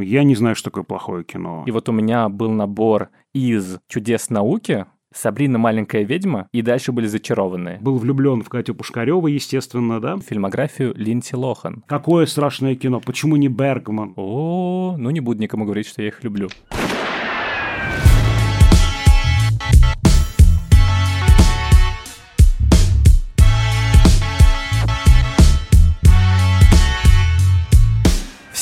Я не знаю, что такое плохое кино. И вот у меня был набор из «Чудес науки», Сабрина маленькая ведьма и дальше были зачарованы. Был влюблен в Катю Пушкареву, естественно, да? Фильмографию Линдси Лохан. Какое страшное кино? Почему не Бергман? О, ну не буду никому говорить, что я их люблю.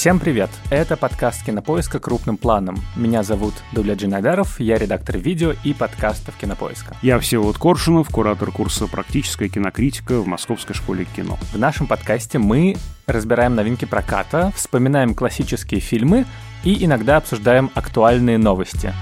Всем привет! Это подкаст Кинопоиска крупным планом. Меня зовут Дуля Джинайдаров, я редактор видео и подкастов Кинопоиска. Я Всеволод Коршунов, куратор курса «Практическая кинокритика» в Московской школе кино. В нашем подкасте мы разбираем новинки проката, вспоминаем классические фильмы и иногда обсуждаем актуальные новости.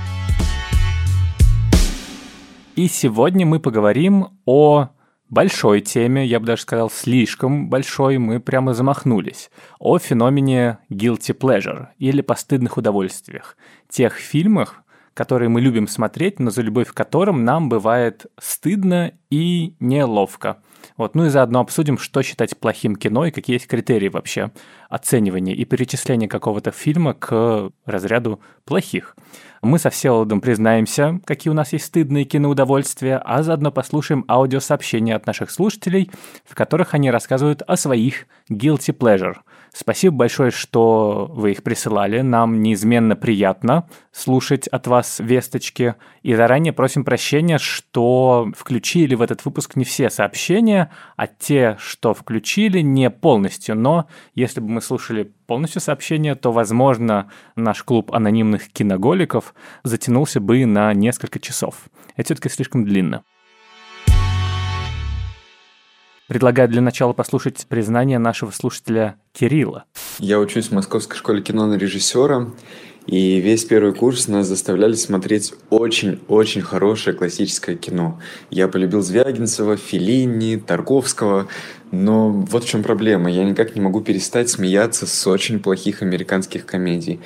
И сегодня мы поговорим о большой теме, я бы даже сказал, слишком большой, мы прямо замахнулись, о феномене guilty pleasure или постыдных удовольствиях. Тех фильмах, которые мы любим смотреть, но за любовь к которым нам бывает стыдно и неловко. Вот, ну и заодно обсудим, что считать плохим кино и какие есть критерии вообще оценивания и перечисления какого-то фильма к разряду плохих. Мы со Всеволодом признаемся, какие у нас есть стыдные киноудовольствия, а заодно послушаем аудиосообщения от наших слушателей, в которых они рассказывают о своих guilty pleasure – Спасибо большое, что вы их присылали. Нам неизменно приятно слушать от вас весточки. И заранее просим прощения, что включили в этот выпуск не все сообщения, а те, что включили, не полностью. Но если бы мы слушали полностью сообщения, то, возможно, наш клуб анонимных киноголиков затянулся бы на несколько часов. Это все-таки слишком длинно. Предлагаю для начала послушать признание нашего слушателя Кирилла. Я учусь в Московской школе кино на режиссера, и весь первый курс нас заставляли смотреть очень-очень хорошее классическое кино. Я полюбил Звягинцева, Филини, Тарковского, но вот в чем проблема. Я никак не могу перестать смеяться с очень плохих американских комедий.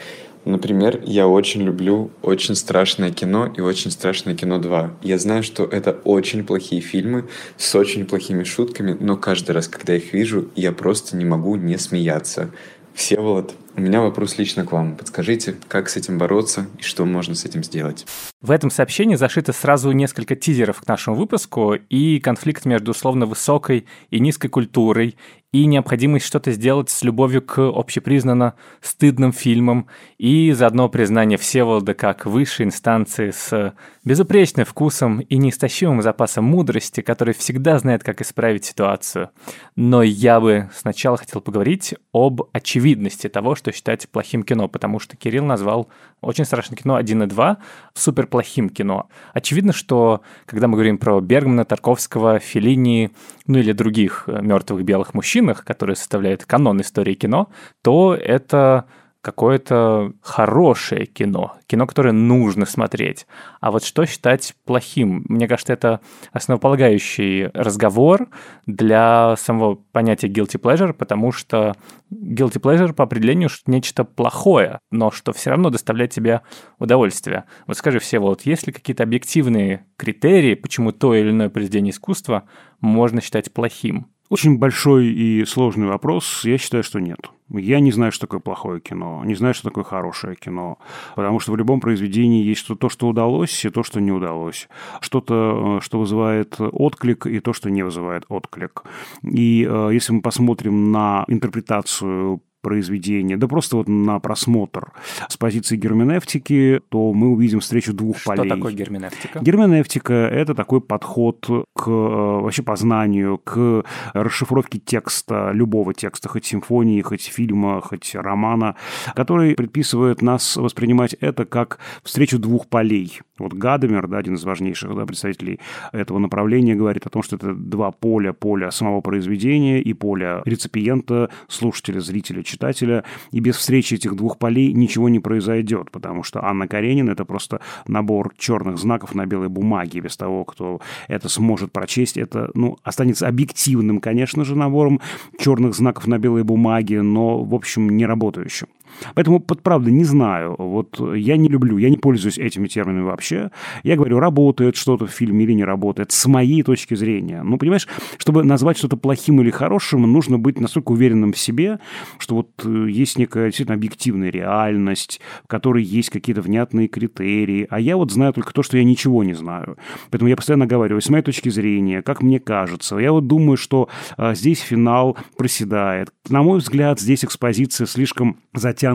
Например, я очень люблю «Очень страшное кино» и «Очень страшное кино 2». Я знаю, что это очень плохие фильмы с очень плохими шутками, но каждый раз, когда их вижу, я просто не могу не смеяться. Всеволод, у меня вопрос лично к вам. Подскажите, как с этим бороться и что можно с этим сделать? В этом сообщении зашито сразу несколько тизеров к нашему выпуску и конфликт между условно высокой и низкой культурой, и необходимость что-то сделать с любовью к общепризнанно стыдным фильмам, и заодно признание Всеволода как высшей инстанции с безупречным вкусом и неистощимым запасом мудрости, который всегда знает, как исправить ситуацию. Но я бы сначала хотел поговорить об очевидности того, что считать плохим кино, потому что Кирилл назвал «Очень страшное кино 1 и 2» супер плохим кино. Очевидно, что когда мы говорим про Бергмана, Тарковского, Феллини, ну или других мертвых белых мужчинах, которые составляют канон истории кино, то это какое-то хорошее кино, кино, которое нужно смотреть. А вот что считать плохим? Мне кажется, это основополагающий разговор для самого понятия guilty pleasure, потому что guilty pleasure по определению нечто плохое, но что все равно доставляет тебе удовольствие. Вот скажи все, вот есть ли какие-то объективные критерии, почему то или иное произведение искусства можно считать плохим? Очень большой и сложный вопрос. Я считаю, что нет. Я не знаю, что такое плохое кино, не знаю, что такое хорошее кино, потому что в любом произведении есть то, что удалось, и то, что не удалось. Что-то, э, что вызывает отклик, и то, что не вызывает отклик. И э, если мы посмотрим на интерпретацию произведения, да просто вот на просмотр с позиции герменевтики, то мы увидим встречу двух Что полей. Что такое герменевтика? Герменевтика – это такой подход к э, вообще познанию, к расшифровке текста, любого текста, хоть симфонии, хоть фильма, хоть романа, который предписывает нас воспринимать это как встречу двух полей. Вот Гадамер, да, один из важнейших да, представителей этого направления, говорит о том, что это два поля, поля самого произведения и поля реципиента, слушателя, зрителя, читателя, и без встречи этих двух полей ничего не произойдет, потому что Анна Каренина — это просто набор черных знаков на белой бумаге, без того, кто это сможет прочесть, это, ну, останется объективным, конечно же, набором черных знаков на белой бумаге, но, в общем, не работающим. Поэтому, под правда, не знаю. Вот я не люблю, я не пользуюсь этими терминами вообще. Я говорю, работает что-то в фильме или не работает, с моей точки зрения. Ну, понимаешь, чтобы назвать что-то плохим или хорошим, нужно быть настолько уверенным в себе, что вот э, есть некая действительно объективная реальность, в которой есть какие-то внятные критерии. А я вот знаю только то, что я ничего не знаю. Поэтому я постоянно говорю, с моей точки зрения, как мне кажется. Я вот думаю, что а, здесь финал проседает. На мой взгляд, здесь экспозиция слишком затянута,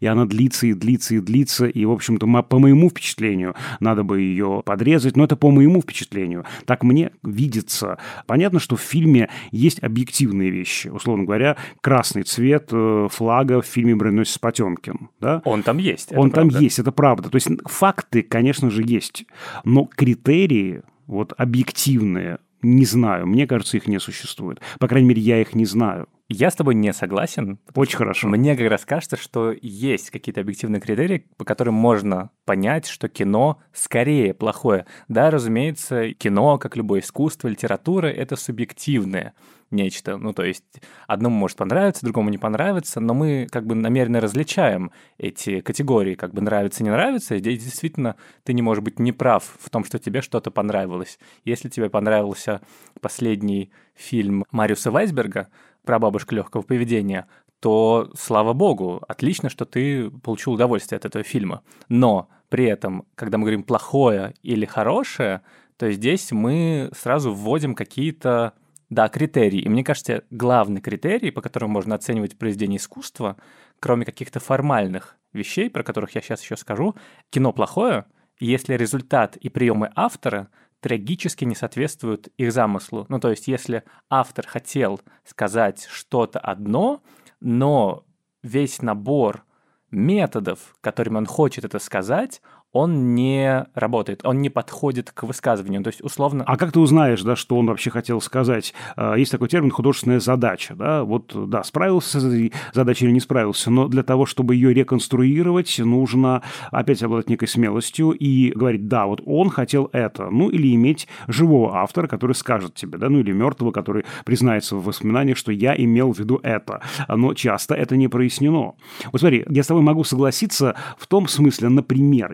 и она длится и длится и длится. И, в общем-то, по моему впечатлению, надо бы ее подрезать. Но это по моему впечатлению. Так мне видится. Понятно, что в фильме есть объективные вещи. Условно говоря, красный цвет э, флага в фильме «Броненосец Потемкин». Да? Он там есть. Он там есть, это правда. То есть факты, конечно же, есть. Но критерии вот объективные, не знаю, мне кажется, их не существует. По крайней мере, я их не знаю. Я с тобой не согласен. Очень хорошо. Мне как раз кажется, что есть какие-то объективные критерии, по которым можно понять, что кино скорее плохое. Да, разумеется, кино, как любое искусство, литература — это субъективное нечто. Ну, то есть одному может понравиться, другому не понравится, но мы как бы намеренно различаем эти категории, как бы нравится, не нравится. И действительно ты не можешь быть неправ в том, что тебе что-то понравилось. Если тебе понравился последний фильм Мариуса Вайсберга про бабушку легкого поведения, то слава богу, отлично, что ты получил удовольствие от этого фильма. Но при этом, когда мы говорим плохое или хорошее, то здесь мы сразу вводим какие-то да, критерии. И мне кажется, главный критерий, по которому можно оценивать произведение искусства, кроме каких-то формальных вещей, про которых я сейчас еще скажу, кино плохое, если результат и приемы автора трагически не соответствуют их замыслу. Ну, то есть, если автор хотел сказать что-то одно, но весь набор методов, которыми он хочет это сказать, он не работает, он не подходит к высказыванию. То есть, условно... А как ты узнаешь, да, что он вообще хотел сказать? А, есть такой термин «художественная задача». Да? Вот, да, справился с задачей или не справился, но для того, чтобы ее реконструировать, нужно опять обладать некой смелостью и говорить, да, вот он хотел это. Ну, или иметь живого автора, который скажет тебе, да, ну, или мертвого, который признается в воспоминаниях, что я имел в виду это. Но часто это не прояснено. Вот смотри, я с тобой могу согласиться в том смысле, например,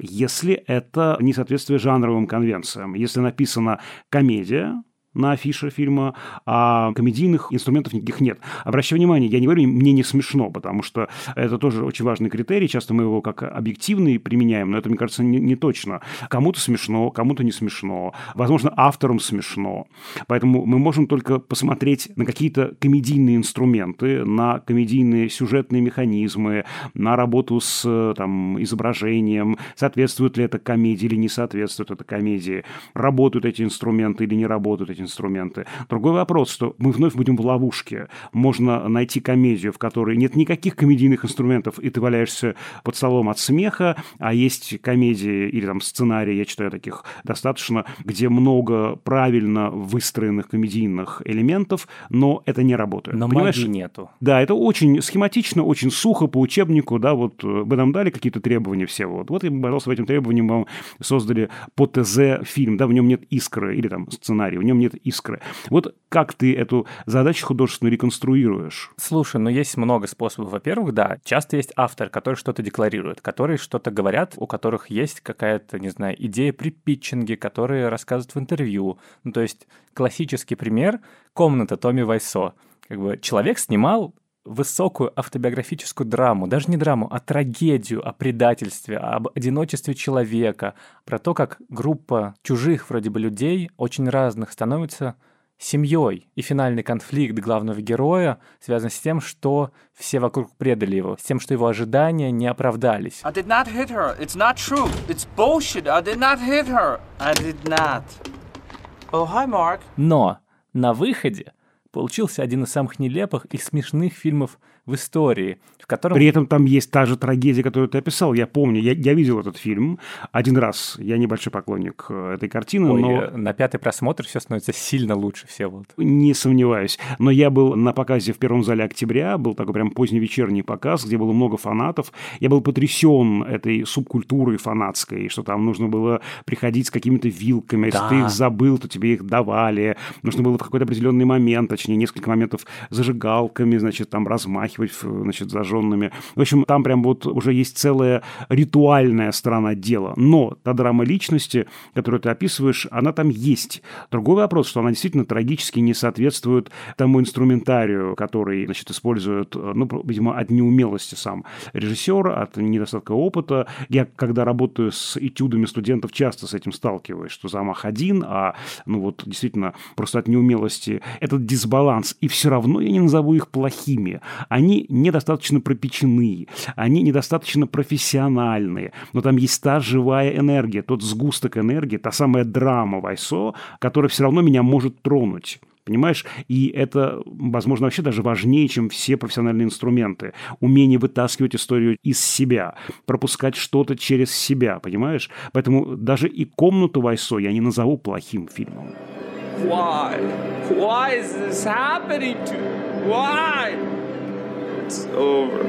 это несоответствие жанровым конвенциям. Если написана комедия, на афише фильма, а комедийных инструментов никаких нет. Обращаю внимание, я не говорю, мне не смешно, потому что это тоже очень важный критерий. Часто мы его как объективный применяем, но это, мне кажется, не, не точно. Кому-то смешно, кому-то не смешно. Возможно, авторам смешно. Поэтому мы можем только посмотреть на какие-то комедийные инструменты, на комедийные сюжетные механизмы, на работу с там, изображением, соответствует ли это комедии или не соответствует это комедии, работают эти инструменты или не работают эти инструменты. Другой вопрос, что мы вновь будем в ловушке. Можно найти комедию, в которой нет никаких комедийных инструментов, и ты валяешься под столом от смеха, а есть комедии или там сценарии, я читаю таких достаточно, где много правильно выстроенных комедийных элементов, но это не работает. Но Понимаешь? магии нету. Да, это очень схематично, очень сухо по учебнику, да, вот э, вы нам дали какие-то требования все, вот, вот и, пожалуйста, в этим требованиям вам создали по ТЗ фильм, да, в нем нет искры или там сценарий, в нем нет искры. Вот как ты эту задачу художественную реконструируешь? Слушай, ну есть много способов. Во-первых, да, часто есть автор, который что-то декларирует, которые что-то говорят, у которых есть какая-то, не знаю, идея при питчинге, которые рассказывают в интервью. Ну, то есть классический пример — комната Томми Вайсо. Как бы человек снимал высокую автобиографическую драму, даже не драму, а трагедию о предательстве, об одиночестве человека, про то, как группа чужих вроде бы людей, очень разных, становится семьей. И финальный конфликт главного героя связан с тем, что все вокруг предали его, с тем, что его ожидания не оправдались. I did not hit her. It's not true. It's bullshit. I did not hit her. I did not. Oh, hi, Mark. Но на выходе получился один из самых нелепых и смешных фильмов в истории, в котором... При этом там есть та же трагедия, которую ты описал. Я помню, я, я видел этот фильм один раз. Я небольшой поклонник э, этой картины, Ой, но... Э, на пятый просмотр все становится сильно лучше, все вот. Не сомневаюсь. Но я был на показе в первом зале октября, был такой прям поздний вечерний показ, где было много фанатов. Я был потрясен этой субкультурой фанатской, что там нужно было приходить с какими-то вилками. Если да. ты их забыл, то тебе их давали. Нужно было в какой-то определенный момент, точнее, несколько моментов зажигалками, значит, там размахивать, значит, зажженными искаженными. В общем, там прям вот уже есть целая ритуальная сторона дела. Но та драма личности, которую ты описываешь, она там есть. Другой вопрос, что она действительно трагически не соответствует тому инструментарию, который, значит, использует, ну, видимо, от неумелости сам режиссер, от недостатка опыта. Я, когда работаю с этюдами студентов, часто с этим сталкиваюсь, что замах один, а, ну, вот, действительно, просто от неумелости этот дисбаланс. И все равно я не назову их плохими. Они недостаточно пропечены, они недостаточно профессиональные, но там есть та живая энергия, тот сгусток энергии, та самая драма Вайсо, которая все равно меня может тронуть. Понимаешь? И это, возможно, вообще даже важнее, чем все профессиональные инструменты. Умение вытаскивать историю из себя, пропускать что-то через себя, понимаешь? Поэтому даже и «Комнату Вайсо» я не назову плохим фильмом. Why? Why is this happening to? Why? It's over.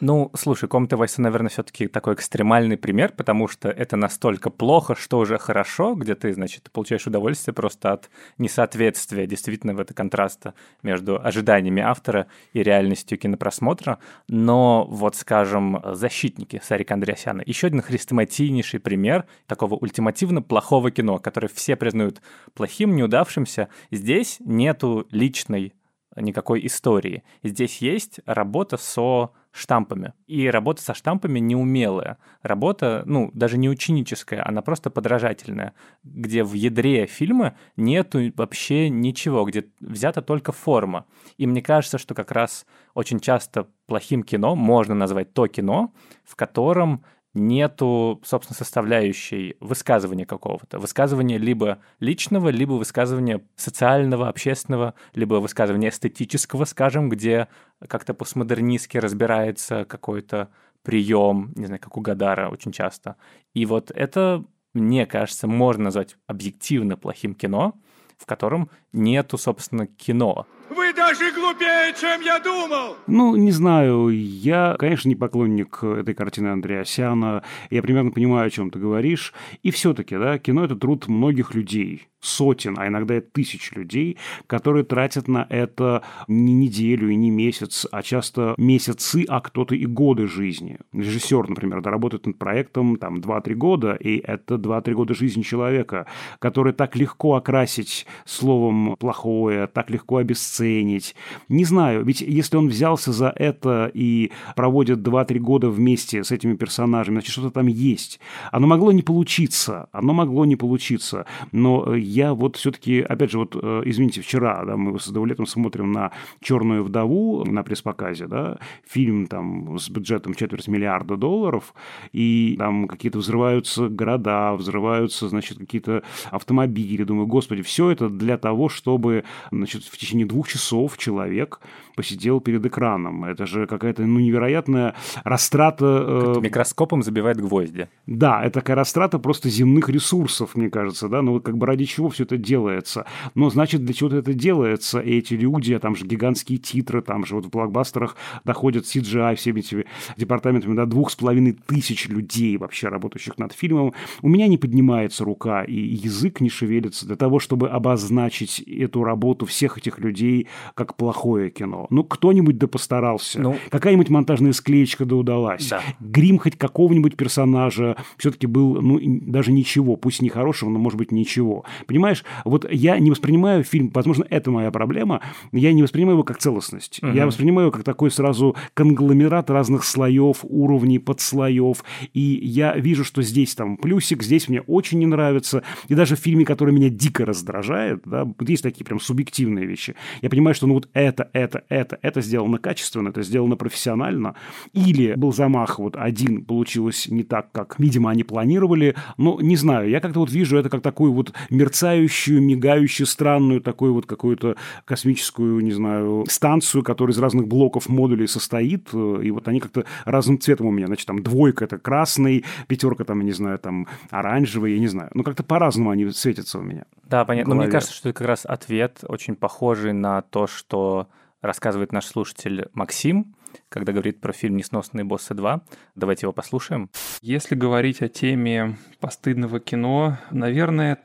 Ну, слушай, комната Вайса, наверное, все-таки такой экстремальный пример, потому что это настолько плохо, что уже хорошо, где ты, значит, получаешь удовольствие просто от несоответствия действительно в это контраста между ожиданиями автора и реальностью кинопросмотра. Но вот, скажем, «Защитники» Сарика Андреасяна. Еще один хрестоматийнейший пример такого ультимативно плохого кино, которое все признают плохим, неудавшимся. Здесь нету личной никакой истории. Здесь есть работа со штампами. И работа со штампами неумелая. Работа, ну, даже не ученическая, она просто подражательная, где в ядре фильма нету вообще ничего, где взята только форма. И мне кажется, что как раз очень часто плохим кино можно назвать то кино, в котором нету, собственно, составляющей высказывания какого-то. Высказывания либо личного, либо высказывания социального, общественного, либо высказывания эстетического, скажем, где как-то постмодернистски разбирается какой-то прием, не знаю, как у Гадара очень часто. И вот это, мне кажется, можно назвать объективно плохим кино, в котором нету, собственно, кино. Вы даже глупее, чем я думал! Ну, не знаю. Я, конечно, не поклонник этой картины Андреасяна. Я примерно понимаю, о чем ты говоришь. И все-таки, да, кино — это труд многих людей сотен, а иногда и тысяч людей, которые тратят на это не неделю и не месяц, а часто месяцы, а кто-то и годы жизни. Режиссер, например, да, работает над проектом там 2-3 года, и это 2-3 года жизни человека, который так легко окрасить словом плохое, так легко обесценить. Не знаю, ведь если он взялся за это и проводит 2-3 года вместе с этими персонажами, значит, что-то там есть. Оно могло не получиться, оно могло не получиться, но я вот все-таки, опять же, вот, э, извините, вчера, да, мы с удовольствием смотрим на «Черную вдову» на пресс-показе, да, фильм там с бюджетом четверть миллиарда долларов, и там какие-то взрываются города, взрываются, значит, какие-то автомобили. Думаю, господи, все это для того, чтобы, значит, в течение двух часов человек посидел перед экраном. Это же какая-то, ну, невероятная растрата... Э... Микроскопом забивает гвозди. Да, это такая растрата просто земных ресурсов, мне кажется, да, ну, как бы ради чего все это делается. Но, значит, для чего-то это делается, и эти люди, там же гигантские титры, там же вот в блокбастерах доходят CGI всеми этими департаментами до двух с половиной тысяч людей вообще работающих над фильмом. У меня не поднимается рука, и язык не шевелится для того, чтобы обозначить эту работу всех этих людей как плохое кино. Ну, кто-нибудь да постарался. Ну, Какая-нибудь монтажная склеечка да удалась. Да. Грим хоть какого-нибудь персонажа все-таки был, ну, даже ничего. Пусть не хорошего, но, может быть, ничего. Понимаешь, вот я не воспринимаю фильм, возможно, это моя проблема, я не воспринимаю его как целостность. Угу. Я воспринимаю его как такой сразу конгломерат разных слоев, уровней, подслоев. И я вижу, что здесь там плюсик, здесь мне очень не нравится. И даже в фильме, который меня дико раздражает, да, есть такие прям субъективные вещи. Я понимаю, что ну вот это, это, это, это сделано качественно, это сделано профессионально. Или был замах вот один, получилось не так, как, видимо, они планировали. Но не знаю, я как-то вот вижу это как такую вот мерцающую, мигающую, странную такую вот какую-то космическую, не знаю, станцию, которая из разных блоков модулей состоит, и вот они как-то разным цветом у меня. Значит, там двойка – это красный, пятерка там, я не знаю, там оранжевый, я не знаю. Ну, как-то по-разному они светятся у меня. Да, понятно. Но мне кажется, что это как раз ответ очень похожий на то, что рассказывает наш слушатель Максим, когда говорит про фильм «Несносные боссы 2». Давайте его послушаем. Если говорить о теме постыдного кино, наверное,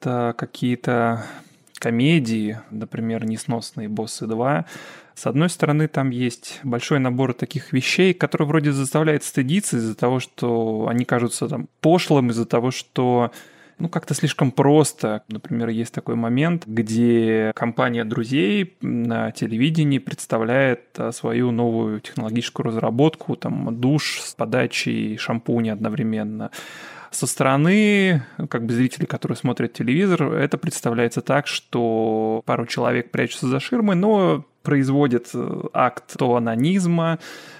это какие-то комедии, например, «Несносные боссы 2», с одной стороны, там есть большой набор таких вещей, которые вроде заставляют стыдиться из-за того, что они кажутся там пошлым, из-за того, что ну, как-то слишком просто. Например, есть такой момент, где компания друзей на телевидении представляет а, свою новую технологическую разработку, там, душ с подачей шампуня одновременно. Со стороны, как бы зрители, которые смотрят телевизор, это представляется так, что пару человек прячутся за ширмой, но производят э, акт то анонизма,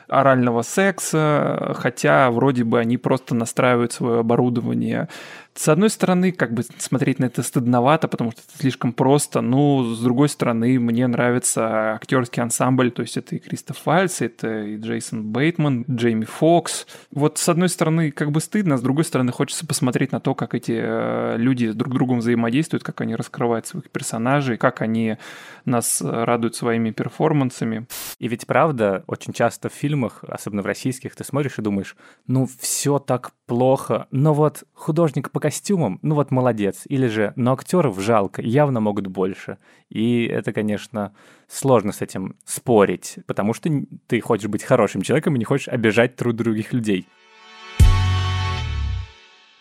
орального секса, хотя вроде бы они просто настраивают свое оборудование с одной стороны, как бы смотреть на это стыдновато, потому что это слишком просто, но с другой стороны, мне нравится актерский ансамбль, то есть это и Кристоф Фальц, это и Джейсон Бейтман, Джейми Фокс. Вот с одной стороны, как бы стыдно, с другой стороны, хочется посмотреть на то, как эти э, люди друг с другом взаимодействуют, как они раскрывают своих персонажей, как они нас радуют своими перформансами. И ведь правда, очень часто в фильмах, особенно в российских, ты смотришь и думаешь, ну все так плохо, но вот художник по костюмам, ну вот молодец. Или же, но актеров жалко, явно могут больше. И это, конечно, сложно с этим спорить, потому что ты хочешь быть хорошим человеком и не хочешь обижать труд других людей.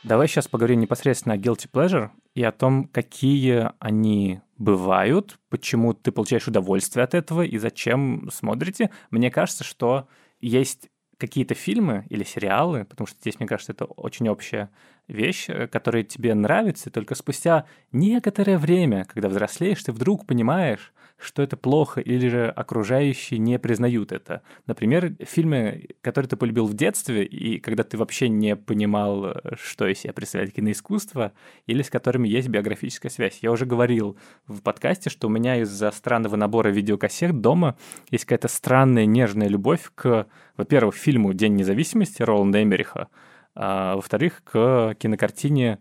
Давай сейчас поговорим непосредственно о guilty pleasure и о том, какие они бывают, почему ты получаешь удовольствие от этого и зачем смотрите. Мне кажется, что есть какие-то фильмы или сериалы, потому что здесь, мне кажется, это очень общая вещь, э, которая тебе нравится, только спустя некоторое время, когда взрослеешь, ты вдруг понимаешь, что это плохо, или же окружающие не признают это. Например, фильмы, которые ты полюбил в детстве, и когда ты вообще не понимал, э, что из себя представляет киноискусство, или с которыми есть биографическая связь. Я уже говорил в подкасте, что у меня из-за странного набора видеокассет дома есть какая-то странная нежная любовь к, во-первых, фильму «День независимости» Роланда Эмериха, а во-вторых, к кинокартине,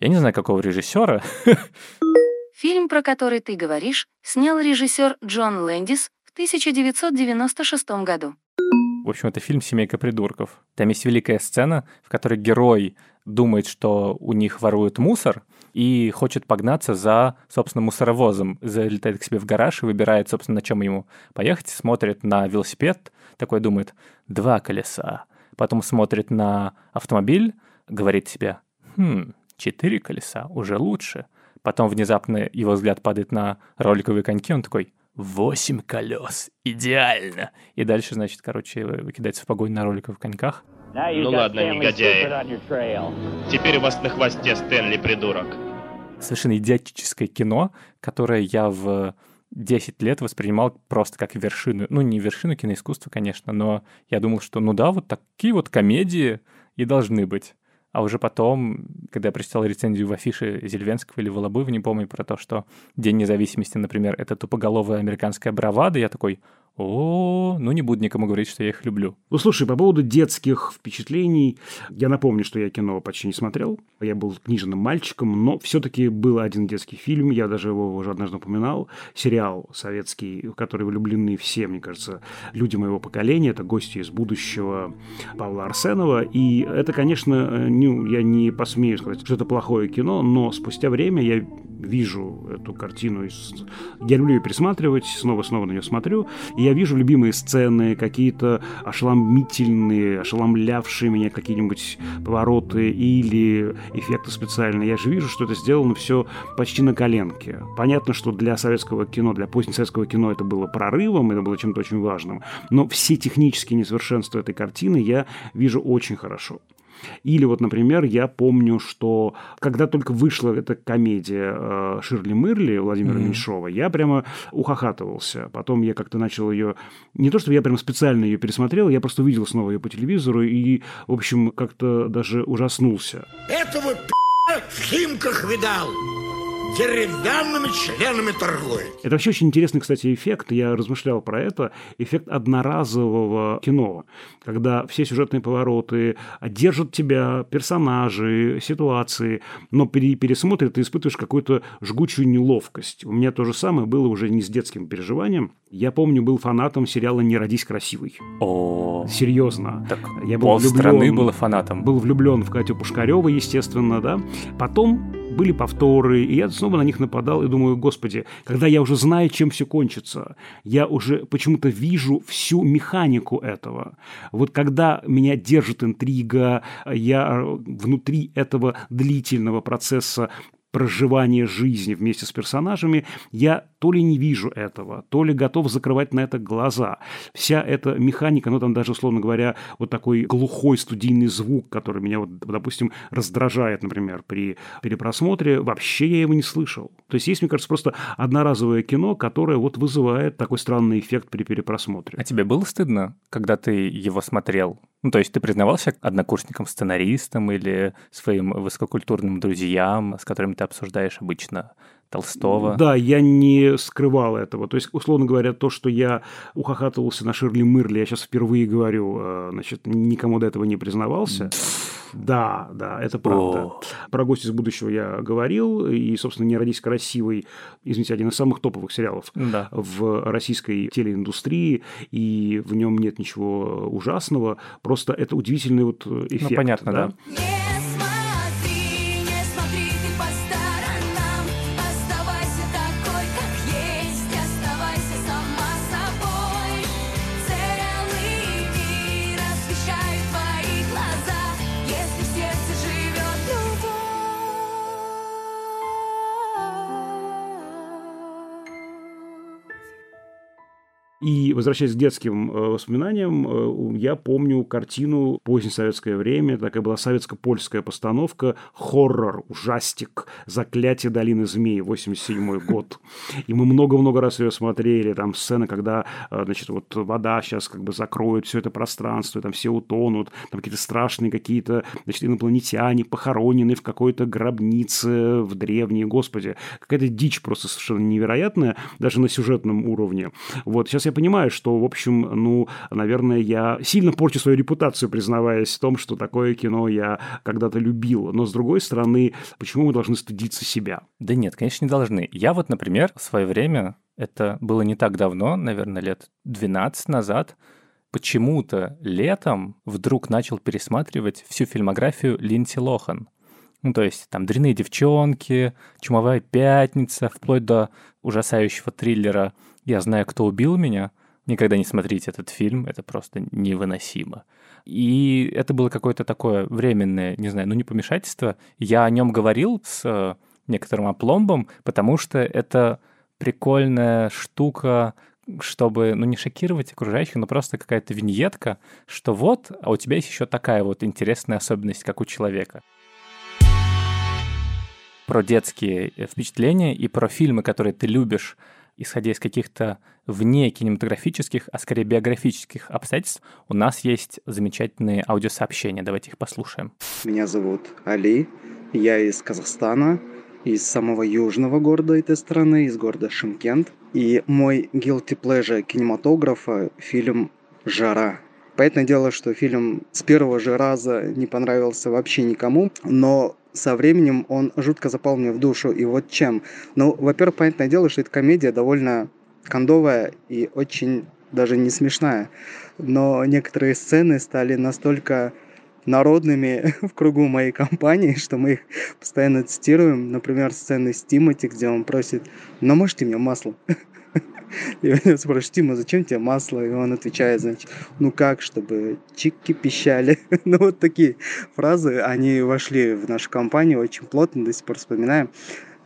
я не знаю, какого режиссера. Фильм, про который ты говоришь, снял режиссер Джон Лэндис в 1996 году. В общем, это фильм «Семейка придурков». Там есть великая сцена, в которой герой думает, что у них воруют мусор, и хочет погнаться за, собственно, мусоровозом. Залетает к себе в гараж и выбирает, собственно, на чем ему поехать. Смотрит на велосипед, такой думает, два колеса потом смотрит на автомобиль, говорит себе, хм, четыре колеса, уже лучше. Потом внезапно его взгляд падает на роликовые коньки, он такой, восемь колес, идеально. И дальше, значит, короче, выкидается в погонь на роликовых коньках. Ну ладно, негодяи. Теперь у вас на хвосте Стэнли, придурок. Совершенно идиотическое кино, которое я в 10 лет воспринимал просто как вершину. Ну, не вершину киноискусства, конечно, но я думал, что ну да, вот такие вот комедии и должны быть. А уже потом, когда я прочитал рецензию в афише Зельвенского или Волобыва, не помню, про то, что День независимости, например, это тупоголовая американская бравада, я такой, о, ну не буду никому говорить, что я их люблю. Ну, слушай, по поводу детских впечатлений, я напомню, что я кино почти не смотрел. Я был книжным мальчиком, но все-таки был один детский фильм, я даже его уже однажды упоминал, сериал советский, в который влюблены все, мне кажется, люди моего поколения, это «Гости из будущего» Павла Арсенова, и это, конечно, не, я не посмею сказать, что это плохое кино, но спустя время я вижу эту картину, я люблю ее пересматривать, снова-снова на нее смотрю, и я вижу любимые сцены, какие-то ошеломительные, ошеломлявшие меня какие-нибудь повороты или эффекты специальные. Я же вижу, что это сделано все почти на коленке. Понятно, что для советского кино, для позднесоветского кино это было прорывом, это было чем-то очень важным, но все технические несовершенства этой картины я вижу очень хорошо. Или вот, например, я помню, что когда только вышла эта комедия э, Ширли Мырли Владимира mm-hmm. Меньшова, я прямо ухахатывался. Потом я как-то начал ее... Не то, что я прям специально ее пересмотрел, я просто увидел снова ее по телевизору и, в общем, как-то даже ужаснулся. Этого в Химках видал! Деревянными членами торгует. Это вообще очень интересный, кстати, эффект. Я размышлял про это. Эффект одноразового кино, когда все сюжетные повороты держат тебя, персонажи, ситуации, но при пересмотре ты испытываешь какую-то жгучую неловкость. У меня то же самое было уже не с детским переживанием. Я помню, был фанатом сериала «Не родись красивой». О, серьезно. Так я был влюблен, страны было фанатом. Был влюблен в Катю Пушкареву, естественно, да. Потом были повторы, и я снова на них нападал и думаю, господи, когда я уже знаю, чем все кончится, я уже почему-то вижу всю механику этого. Вот когда меня держит интрига, я внутри этого длительного процесса проживания жизни вместе с персонажами, я то ли не вижу этого, то ли готов закрывать на это глаза. Вся эта механика, ну там даже, условно говоря, вот такой глухой студийный звук, который меня, вот, допустим, раздражает, например, при перепросмотре, вообще я его не слышал. То есть есть, мне кажется, просто одноразовое кино, которое вот вызывает такой странный эффект при перепросмотре. А тебе было стыдно, когда ты его смотрел? Ну, то есть ты признавался однокурсникам-сценаристам или своим высококультурным друзьям, с которыми ты обсуждаешь обычно Толстого. Да, я не скрывал этого. То есть, условно говоря, то, что я ухахатывался на Ширли Мырли, я сейчас впервые говорю, э, значит, никому до этого не признавался. Да, да, это правда. О. Про «Гость из будущего» я говорил, и, собственно, «Не родись красивый», извините, один из самых топовых сериалов да. в российской телеиндустрии, и в нем нет ничего ужасного, просто это удивительный вот ну, эффект. Ну, понятно, да. да. И возвращаясь к детским э, воспоминаниям, э, я помню картину позднее советское время, такая была советско-польская постановка, хоррор, ужастик, «Заклятие долины змей», 87 год. И мы много-много раз ее смотрели, там сцена, когда, э, значит, вот вода сейчас как бы закроет все это пространство, там все утонут, там какие-то страшные какие-то, значит, инопланетяне похоронены в какой-то гробнице в древней, господи, какая-то дичь просто совершенно невероятная, даже на сюжетном уровне. Вот, сейчас я я понимаю, что, в общем, ну, наверное, я сильно порчу свою репутацию, признаваясь в том, что такое кино я когда-то любил. Но, с другой стороны, почему мы должны стыдиться себя? Да нет, конечно, не должны. Я вот, например, в свое время, это было не так давно, наверное, лет 12 назад, почему-то летом вдруг начал пересматривать всю фильмографию Линдси Лохан. Ну, то есть там «Дрянные девчонки», «Чумовая пятница», вплоть до ужасающего триллера «Я знаю, кто убил меня». Никогда не смотрите этот фильм, это просто невыносимо. И это было какое-то такое временное, не знаю, ну не помешательство. Я о нем говорил с э, некоторым опломбом, потому что это прикольная штука, чтобы, ну, не шокировать окружающих, но просто какая-то виньетка, что вот, а у тебя есть еще такая вот интересная особенность, как у человека про детские э, впечатления и про фильмы, которые ты любишь, исходя из каких-то вне кинематографических, а скорее биографических обстоятельств, у нас есть замечательные аудиосообщения. Давайте их послушаем. Меня зовут Али, я из Казахстана, из самого южного города этой страны, из города Шимкент. И мой guilty pleasure кинематографа – фильм «Жара». Понятное дело, что фильм с первого же раза не понравился вообще никому, но со временем он жутко запал мне в душу. И вот чем? Ну, во-первых, понятное дело, что эта комедия довольно кондовая и очень даже не смешная. Но некоторые сцены стали настолько народными в кругу моей компании, что мы их постоянно цитируем. Например, сцены с Тимати, где он просит, можете мне масло? И у него спрашивают, Тима, зачем тебе масло? И он отвечает, значит, ну как, чтобы чики пищали. ну вот такие фразы, они вошли в нашу компанию очень плотно, до сих пор вспоминаем.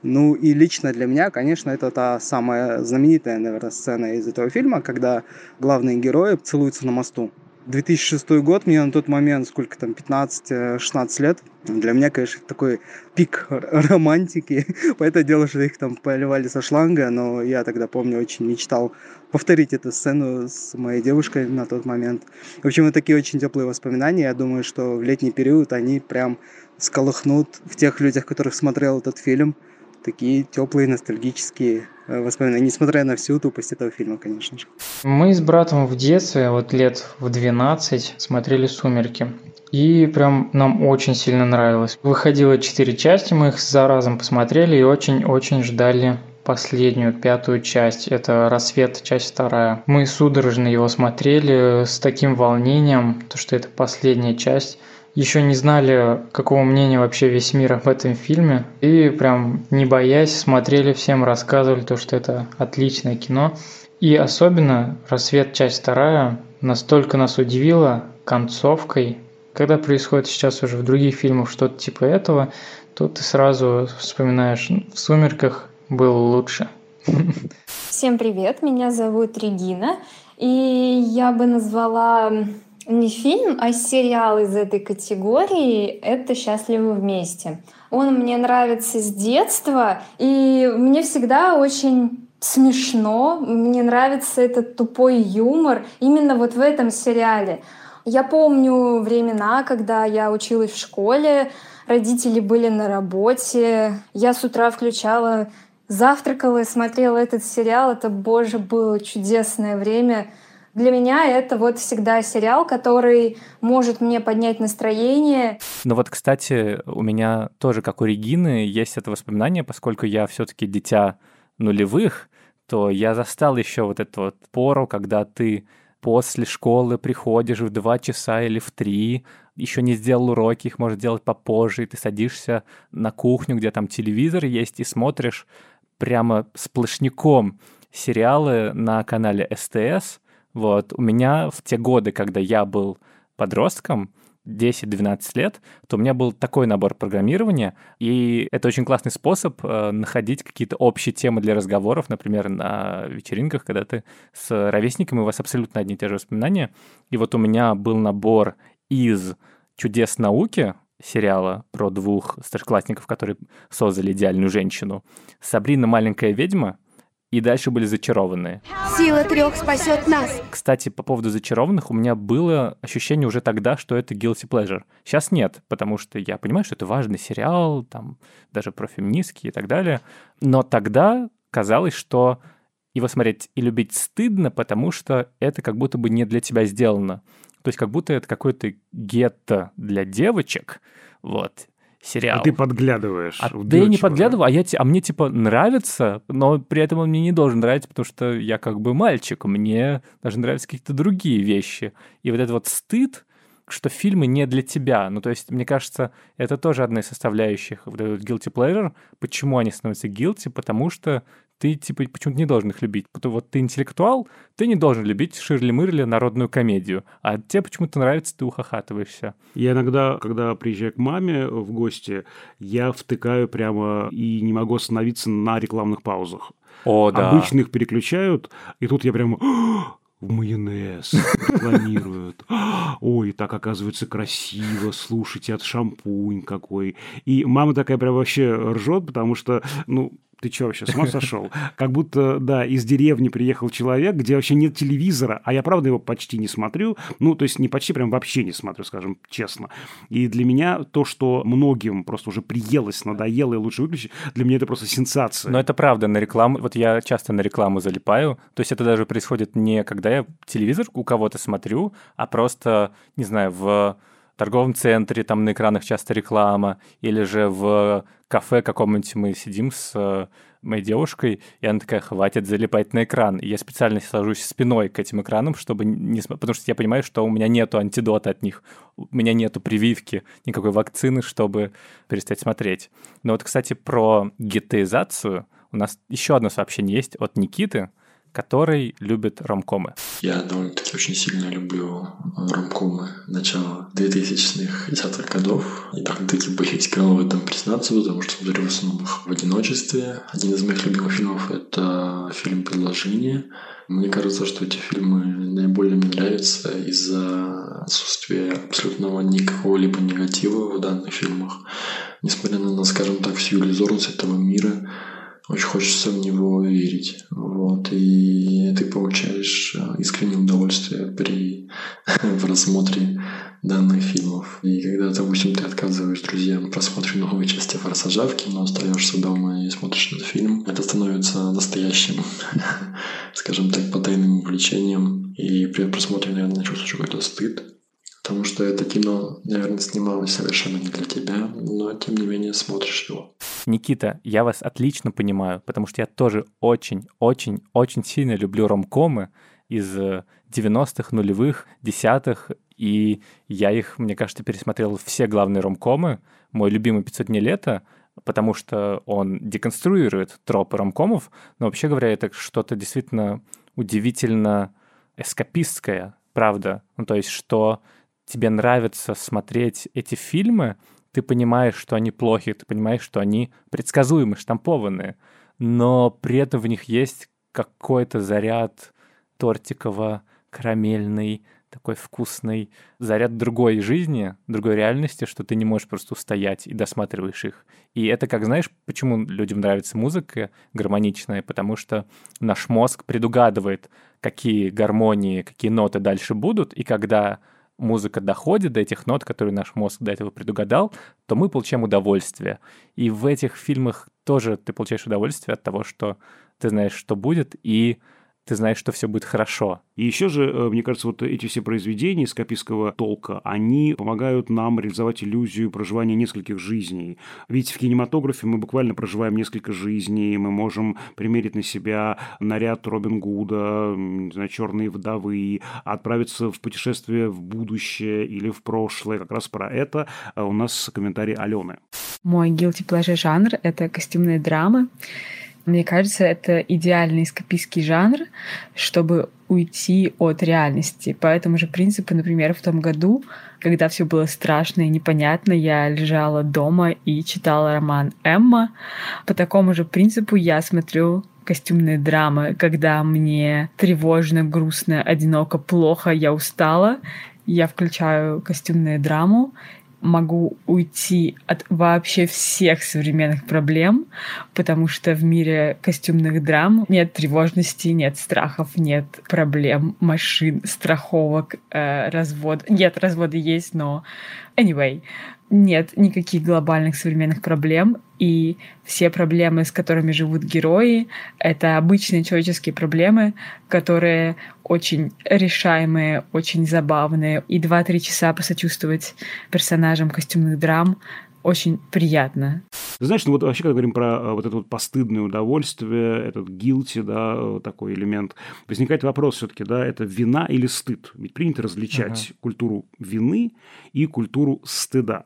Ну и лично для меня, конечно, это та самая знаменитая, наверное, сцена из этого фильма, когда главные герои целуются на мосту. 2006 год, мне на тот момент, сколько там, 15-16 лет, для меня, конечно, такой пик романтики. Поэтому дело, что их там поливали со шланга, но я тогда, помню, очень мечтал повторить эту сцену с моей девушкой на тот момент. В общем, вот такие очень теплые воспоминания. Я думаю, что в летний период они прям сколыхнут в тех людях, которых смотрел этот фильм, такие теплые ностальгические Э, воспоминания, несмотря на всю тупость этого фильма, конечно же. Мы с братом в детстве, вот лет в 12, смотрели «Сумерки». И прям нам очень сильно нравилось. Выходило четыре части, мы их за разом посмотрели и очень-очень ждали последнюю, пятую часть. Это «Рассвет», часть вторая. Мы судорожно его смотрели с таким волнением, то что это последняя часть. Еще не знали, какого мнения вообще весь мир об этом фильме. И прям не боясь смотрели всем, рассказывали то, что это отличное кино. И особенно «Рассвет. Часть вторая» настолько нас удивила концовкой. Когда происходит сейчас уже в других фильмах что-то типа этого, то ты сразу вспоминаешь, в «Сумерках» было лучше. Всем привет, меня зовут Регина, и я бы назвала не фильм, а сериал из этой категории — это «Счастливы вместе». Он мне нравится с детства, и мне всегда очень смешно, мне нравится этот тупой юмор именно вот в этом сериале. Я помню времена, когда я училась в школе, родители были на работе, я с утра включала, завтракала и смотрела этот сериал. Это, боже, было чудесное время — для меня это вот всегда сериал, который может мне поднять настроение. Ну вот, кстати, у меня тоже, как у Регины, есть это воспоминание, поскольку я все-таки дитя нулевых, то я застал еще вот эту вот пору, когда ты после школы приходишь в два часа или в три, еще не сделал уроки, их можешь делать попозже, и ты садишься на кухню, где там телевизор есть, и смотришь прямо сплошняком сериалы на канале СТС, вот. У меня в те годы, когда я был подростком, 10-12 лет, то у меня был такой набор программирования, и это очень классный способ э, находить какие-то общие темы для разговоров, например, на вечеринках, когда ты с ровесниками, у вас абсолютно одни и те же воспоминания. И вот у меня был набор из «Чудес науки», сериала про двух старшеклассников, которые создали идеальную женщину, «Сабрина маленькая ведьма», и дальше были зачарованные. Сила трех спасет нас. Кстати, по поводу зачарованных, у меня было ощущение уже тогда, что это guilty pleasure. Сейчас нет, потому что я понимаю, что это важный сериал, там даже про феминистки и так далее. Но тогда казалось, что его смотреть и любить стыдно, потому что это как будто бы не для тебя сделано. То есть как будто это какой-то гетто для девочек, вот, сериал. А ты подглядываешь. А да я не подглядываю, а, я, а мне типа нравится, но при этом он мне не должен нравиться, потому что я как бы мальчик, мне даже нравятся какие-то другие вещи. И вот этот вот стыд, что фильмы не для тебя. Ну, то есть, мне кажется, это тоже одна из составляющих вот этот guilty pleasure. Почему они становятся guilty? Потому что ты, типа, почему-то не должен их любить. Потому вот ты интеллектуал, ты не должен любить Ширли Мырли, народную комедию. А тебе почему-то нравится, ты ухахатываешься. Я иногда, когда приезжаю к маме в гости, я втыкаю прямо и не могу остановиться на рекламных паузах. О, да. Обычно их переключают, и тут я прямо в майонез рекламируют. Ой, так оказывается красиво, слушайте, от шампунь какой. И мама такая прям вообще ржет, потому что, ну, ты что вообще, с ума сошел? Как будто, да, из деревни приехал человек, где вообще нет телевизора, а я, правда, его почти не смотрю. Ну, то есть не почти, прям вообще не смотрю, скажем честно. И для меня то, что многим просто уже приелось, надоело и лучше выключить, для меня это просто сенсация. Но это правда, на рекламу, вот я часто на рекламу залипаю, то есть это даже происходит не когда я телевизор у кого-то смотрю, а просто, не знаю, в торговом центре, там на экранах часто реклама, или же в кафе каком-нибудь мы сидим с э, моей девушкой, и она такая, хватит залипать на экран. И я специально сажусь спиной к этим экранам, чтобы не... Потому что я понимаю, что у меня нету антидота от них, у меня нету прививки, никакой вакцины, чтобы перестать смотреть. Но вот, кстати, про гетеизацию у нас еще одно сообщение есть от Никиты, который любит ромкомы. Я довольно-таки очень сильно люблю ромкомы начала 2000-х, 10-х годов. И довольно-таки боюсь кого в этом признаться, потому что смотрю в основном их в одиночестве. Один из моих любимых фильмов — это фильм «Предложение». Мне кажется, что эти фильмы наиболее мне нравятся из-за отсутствия абсолютного никакого либо негатива в данных фильмах. Несмотря на, скажем так, всю иллюзорность этого мира, очень хочется в него верить. Вот, и ты получаешь э, искреннее удовольствие при просмотре данных фильмов. И когда, допустим, ты отказываешь друзьям в просмотре новой части «Форсажа» в кино, остаешься дома и смотришь этот фильм, это становится настоящим, скажем так, потайным увлечением. И при просмотре, наверное, чувствуешь какой-то стыд потому что это кино, наверное, снималось совершенно не для тебя, но тем не менее смотришь его. Никита, я вас отлично понимаю, потому что я тоже очень-очень-очень сильно люблю ромкомы из 90-х, нулевых, десятых И я их, мне кажется, пересмотрел все главные ромкомы. Мой любимый «500 дней лета», потому что он деконструирует тропы ромкомов, но вообще говоря, это что-то действительно удивительно эскапистское, правда. Ну, то есть, что тебе нравится смотреть эти фильмы, ты понимаешь, что они плохи, ты понимаешь, что они предсказуемы, штампованные, но при этом в них есть какой-то заряд тортиково-карамельный, такой вкусный заряд другой жизни, другой реальности, что ты не можешь просто устоять и досматриваешь их. И это, как знаешь, почему людям нравится музыка гармоничная, потому что наш мозг предугадывает, какие гармонии, какие ноты дальше будут, и когда музыка доходит до этих нот, которые наш мозг до этого предугадал, то мы получаем удовольствие. И в этих фильмах тоже ты получаешь удовольствие от того, что ты знаешь, что будет, и ты знаешь, что все будет хорошо. И еще же, э, мне кажется, вот эти все произведения скопистского толка, они помогают нам реализовать иллюзию проживания нескольких жизней. Ведь в кинематографе мы буквально проживаем несколько жизней, мы можем примерить на себя наряд Робин Гуда, не знаю, черные вдовы, отправиться в путешествие в будущее или в прошлое. Как раз про это э, у нас комментарий Алены. Мой guilty pleasure жанр — это костюмные драмы. Мне кажется, это идеальный эскапистский жанр, чтобы уйти от реальности. По этому же принципу, например, в том году, когда все было страшно и непонятно, я лежала дома и читала роман «Эмма». По такому же принципу я смотрю костюмные драмы, когда мне тревожно, грустно, одиноко, плохо, я устала, я включаю костюмную драму могу уйти от вообще всех современных проблем, потому что в мире костюмных драм нет тревожности, нет страхов, нет проблем, машин, страховок, э, развод. Нет, разводы есть, но anyway, нет никаких глобальных современных проблем, и все проблемы, с которыми живут герои, это обычные человеческие проблемы, которые очень решаемые, очень забавные. И два-три часа посочувствовать персонажам костюмных драм очень приятно. знаешь, ну вот вообще, когда говорим про э, вот это вот постыдное удовольствие, этот guilty, да, э, такой элемент, возникает вопрос все-таки, да, это вина или стыд? Ведь принято различать ага. культуру вины и культуру стыда.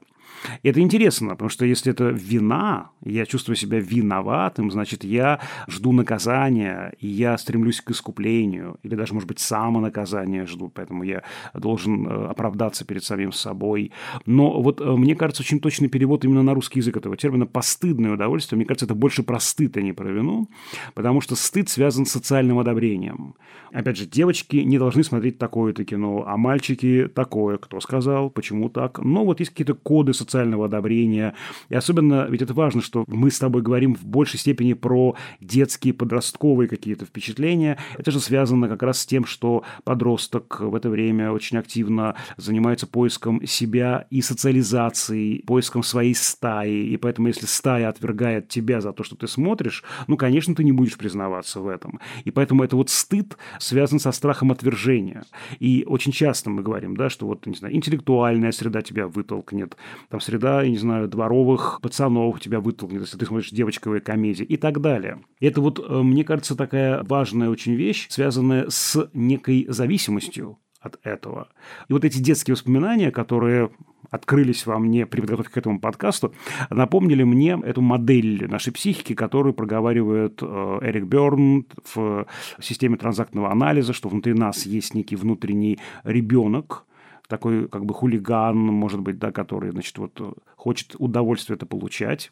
И это интересно, потому что если это вина, я чувствую себя виноватым, значит, я жду наказания, и я стремлюсь к искуплению, или даже, может быть, самонаказание жду, поэтому я должен э, оправдаться перед самим собой. Но вот э, мне кажется, очень точный перевод именно на русский язык этого термина «постыдное удовольствие», мне кажется, это больше про стыд, а не про вину, потому что стыд связан с социальным одобрением. Опять же, девочки не должны смотреть такое-то кино, а мальчики такое. Кто сказал, почему так? Но вот есть какие-то коды социального одобрения. И особенно, ведь это важно, что мы с тобой говорим в большей степени про детские, подростковые какие-то впечатления. Это же связано как раз с тем, что подросток в это время очень активно занимается поиском себя и социализацией, поиском своей стаи. И поэтому, если стая отвергает тебя за то, что ты смотришь, ну, конечно, ты не будешь признаваться в этом. И поэтому это вот стыд связан со страхом отвержения. И очень часто мы говорим, да, что вот, не знаю, интеллектуальная среда тебя вытолкнет, там среда, я не знаю, дворовых пацанов тебя вытолкнет, если ты смотришь девочковые комедии и так далее. Это вот, э, мне кажется, такая важная очень вещь, связанная с некой зависимостью от этого. И вот эти детские воспоминания, которые открылись во мне при подготовке к этому подкасту, напомнили мне эту модель нашей психики, которую проговаривает э, Эрик Берн в системе транзактного анализа, что внутри нас есть некий внутренний ребенок, такой как бы хулиган, может быть, да, который, значит, вот э, хочет удовольствие это получать.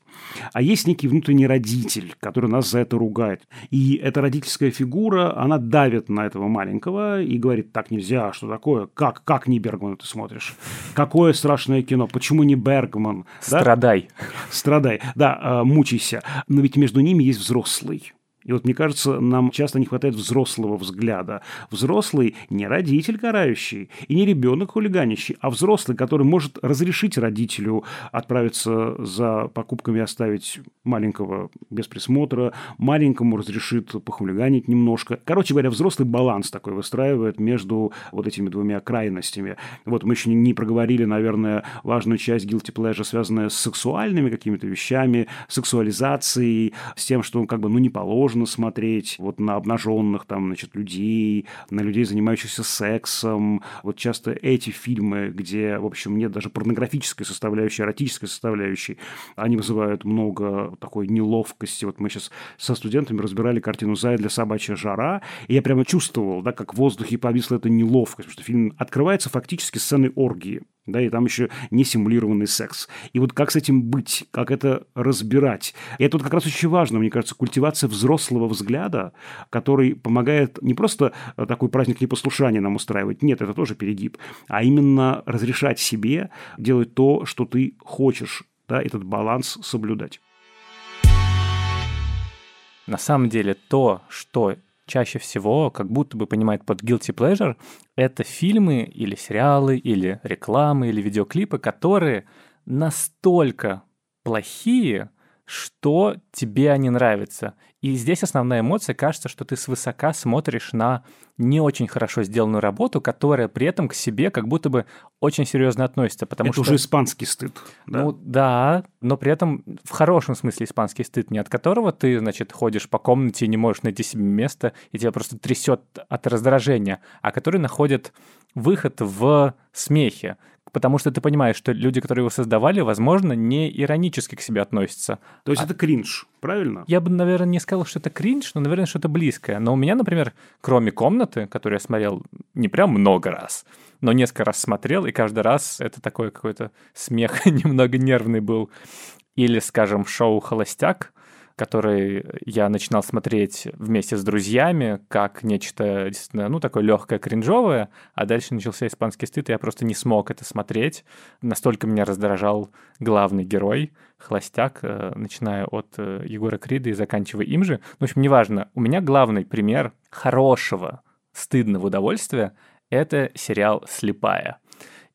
А есть некий внутренний родитель, который нас за это ругает. И эта родительская фигура, она давит на этого маленького и говорит, так нельзя, что такое? Как, как не Бергмана ты смотришь? Какое страшное кино? Почему не Бергман? Страдай. Да? Страдай. Да, э, мучайся. Но ведь между ними есть взрослый. И вот мне кажется, нам часто не хватает взрослого взгляда. Взрослый не родитель карающий и не ребенок хулиганящий, а взрослый, который может разрешить родителю отправиться за покупками оставить маленького без присмотра, маленькому разрешит похулиганить немножко. Короче говоря, взрослый баланс такой выстраивает между вот этими двумя крайностями. Вот мы еще не проговорили, наверное, важную часть guilty pleasure, связанную с сексуальными какими-то вещами, сексуализацией, с тем, что как бы ну не положено можно смотреть вот на обнаженных там, значит, людей, на людей, занимающихся сексом. Вот часто эти фильмы, где, в общем, нет даже порнографической составляющей, эротической составляющей, они вызывают много такой неловкости. Вот мы сейчас со студентами разбирали картину «Зая для собачья жара», и я прямо чувствовал, да, как в воздухе повисла эта неловкость, потому что фильм открывается фактически сценой оргии да, и там еще не симулированный секс. И вот как с этим быть, как это разбирать. И это вот как раз очень важно, мне кажется, культивация взрослого взгляда, который помогает не просто такой праздник непослушания нам устраивать, нет, это тоже перегиб, а именно разрешать себе делать то, что ты хочешь, да, этот баланс соблюдать. На самом деле то, что чаще всего как будто бы понимает под guilty pleasure, это фильмы или сериалы, или рекламы, или видеоклипы, которые настолько плохие, что тебе они нравятся. И здесь основная эмоция, кажется, что ты свысока смотришь на не очень хорошо сделанную работу, которая при этом к себе как будто бы очень серьезно относится. Потому Это что... уже испанский стыд. Да? Ну да, но при этом в хорошем смысле испанский стыд, не от которого ты, значит, ходишь по комнате и не можешь найти себе место, и тебя просто трясет от раздражения, а который находит выход в смехе, потому что ты понимаешь, что люди, которые его создавали, возможно, не иронически к себе относятся. То есть а... это кринж, правильно? Я бы, наверное, не сказал, что это кринж, но, наверное, что-то близкое. Но у меня, например, кроме комнаты, которую я смотрел не прям много раз, но несколько раз смотрел, и каждый раз это такой какой-то смех немного нервный был. Или, скажем, шоу «Холостяк», который я начинал смотреть вместе с друзьями, как нечто действительно, ну, такое легкое, кринжовое, а дальше начался испанский стыд, и я просто не смог это смотреть. Настолько меня раздражал главный герой, холостяк, э, начиная от э, Егора Крида и заканчивая им же. В общем, неважно. У меня главный пример хорошего, стыдного удовольствия — это сериал «Слепая».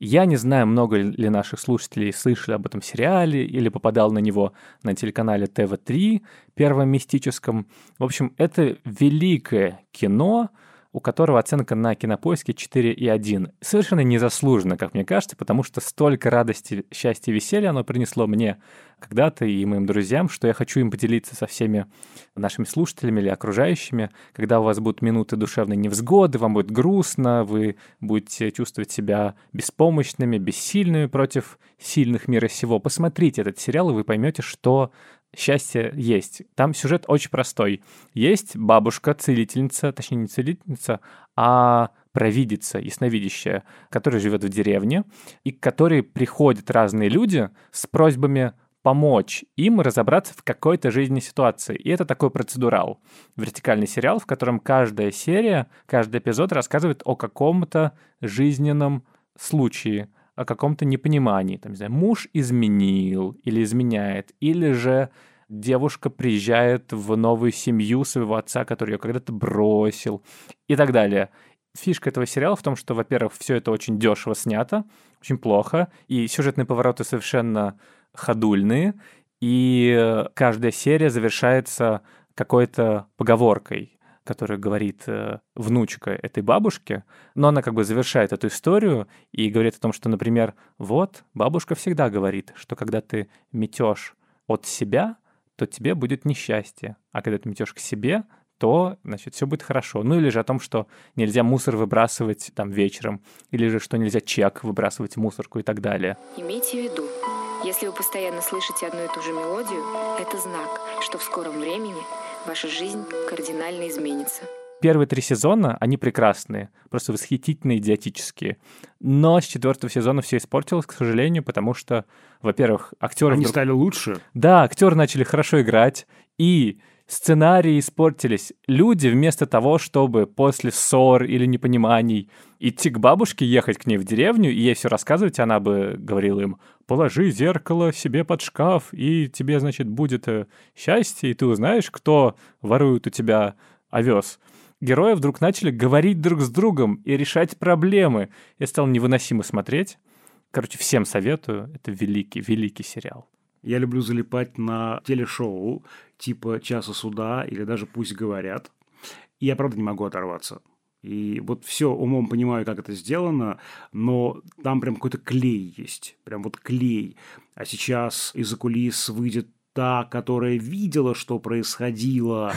Я не знаю, много ли наших слушателей слышали об этом сериале или попадал на него на телеканале ТВ-3, первом мистическом. В общем, это великое кино, у которого оценка на кинопоиске 4,1. Совершенно незаслуженно, как мне кажется, потому что столько радости, счастья и веселья оно принесло мне когда-то и моим друзьям, что я хочу им поделиться со всеми нашими слушателями или окружающими. Когда у вас будут минуты душевной невзгоды, вам будет грустно, вы будете чувствовать себя беспомощными, бессильными против сильных мира сего. Посмотрите этот сериал, и вы поймете, что счастье есть. Там сюжет очень простой. Есть бабушка, целительница, точнее не целительница, а провидица, ясновидящая, которая живет в деревне, и к которой приходят разные люди с просьбами помочь им разобраться в какой-то жизненной ситуации. И это такой процедурал. Вертикальный сериал, в котором каждая серия, каждый эпизод рассказывает о каком-то жизненном случае, о каком-то непонимании. Там, не знаю, муж изменил или изменяет, или же девушка приезжает в новую семью своего отца, который ее когда-то бросил и так далее. Фишка этого сериала в том, что, во-первых, все это очень дешево снято, очень плохо, и сюжетные повороты совершенно ходульные, и каждая серия завершается какой-то поговоркой которую говорит э, внучка этой бабушки, но она как бы завершает эту историю и говорит о том, что, например, вот, бабушка всегда говорит, что когда ты метешь от себя, то тебе будет несчастье, а когда ты метешь к себе, то, значит, все будет хорошо. Ну или же о том, что нельзя мусор выбрасывать там вечером, или же что нельзя чек выбрасывать в мусорку и так далее. Имейте в виду, если вы постоянно слышите одну и ту же мелодию, это знак, что в скором времени ваша жизнь кардинально изменится. Первые три сезона, они прекрасные, просто восхитительные, идиотические. Но с четвертого сезона все испортилось, к сожалению, потому что, во-первых, актеры... Они вдруг... стали лучше? Да, актеры начали хорошо играть, и сценарии испортились. Люди вместо того, чтобы после ссор или непониманий идти к бабушке, ехать к ней в деревню и ей все рассказывать, она бы говорила им, положи зеркало себе под шкаф, и тебе, значит, будет э, счастье, и ты узнаешь, кто ворует у тебя овес. Герои вдруг начали говорить друг с другом и решать проблемы. Я стал невыносимо смотреть. Короче, всем советую. Это великий, великий сериал. Я люблю залипать на телешоу типа «Часа суда» или даже «Пусть говорят». И я, правда, не могу оторваться. И вот все умом понимаю, как это сделано, но там прям какой-то клей есть. Прям вот клей. А сейчас из-за кулис выйдет та, которая видела, что происходило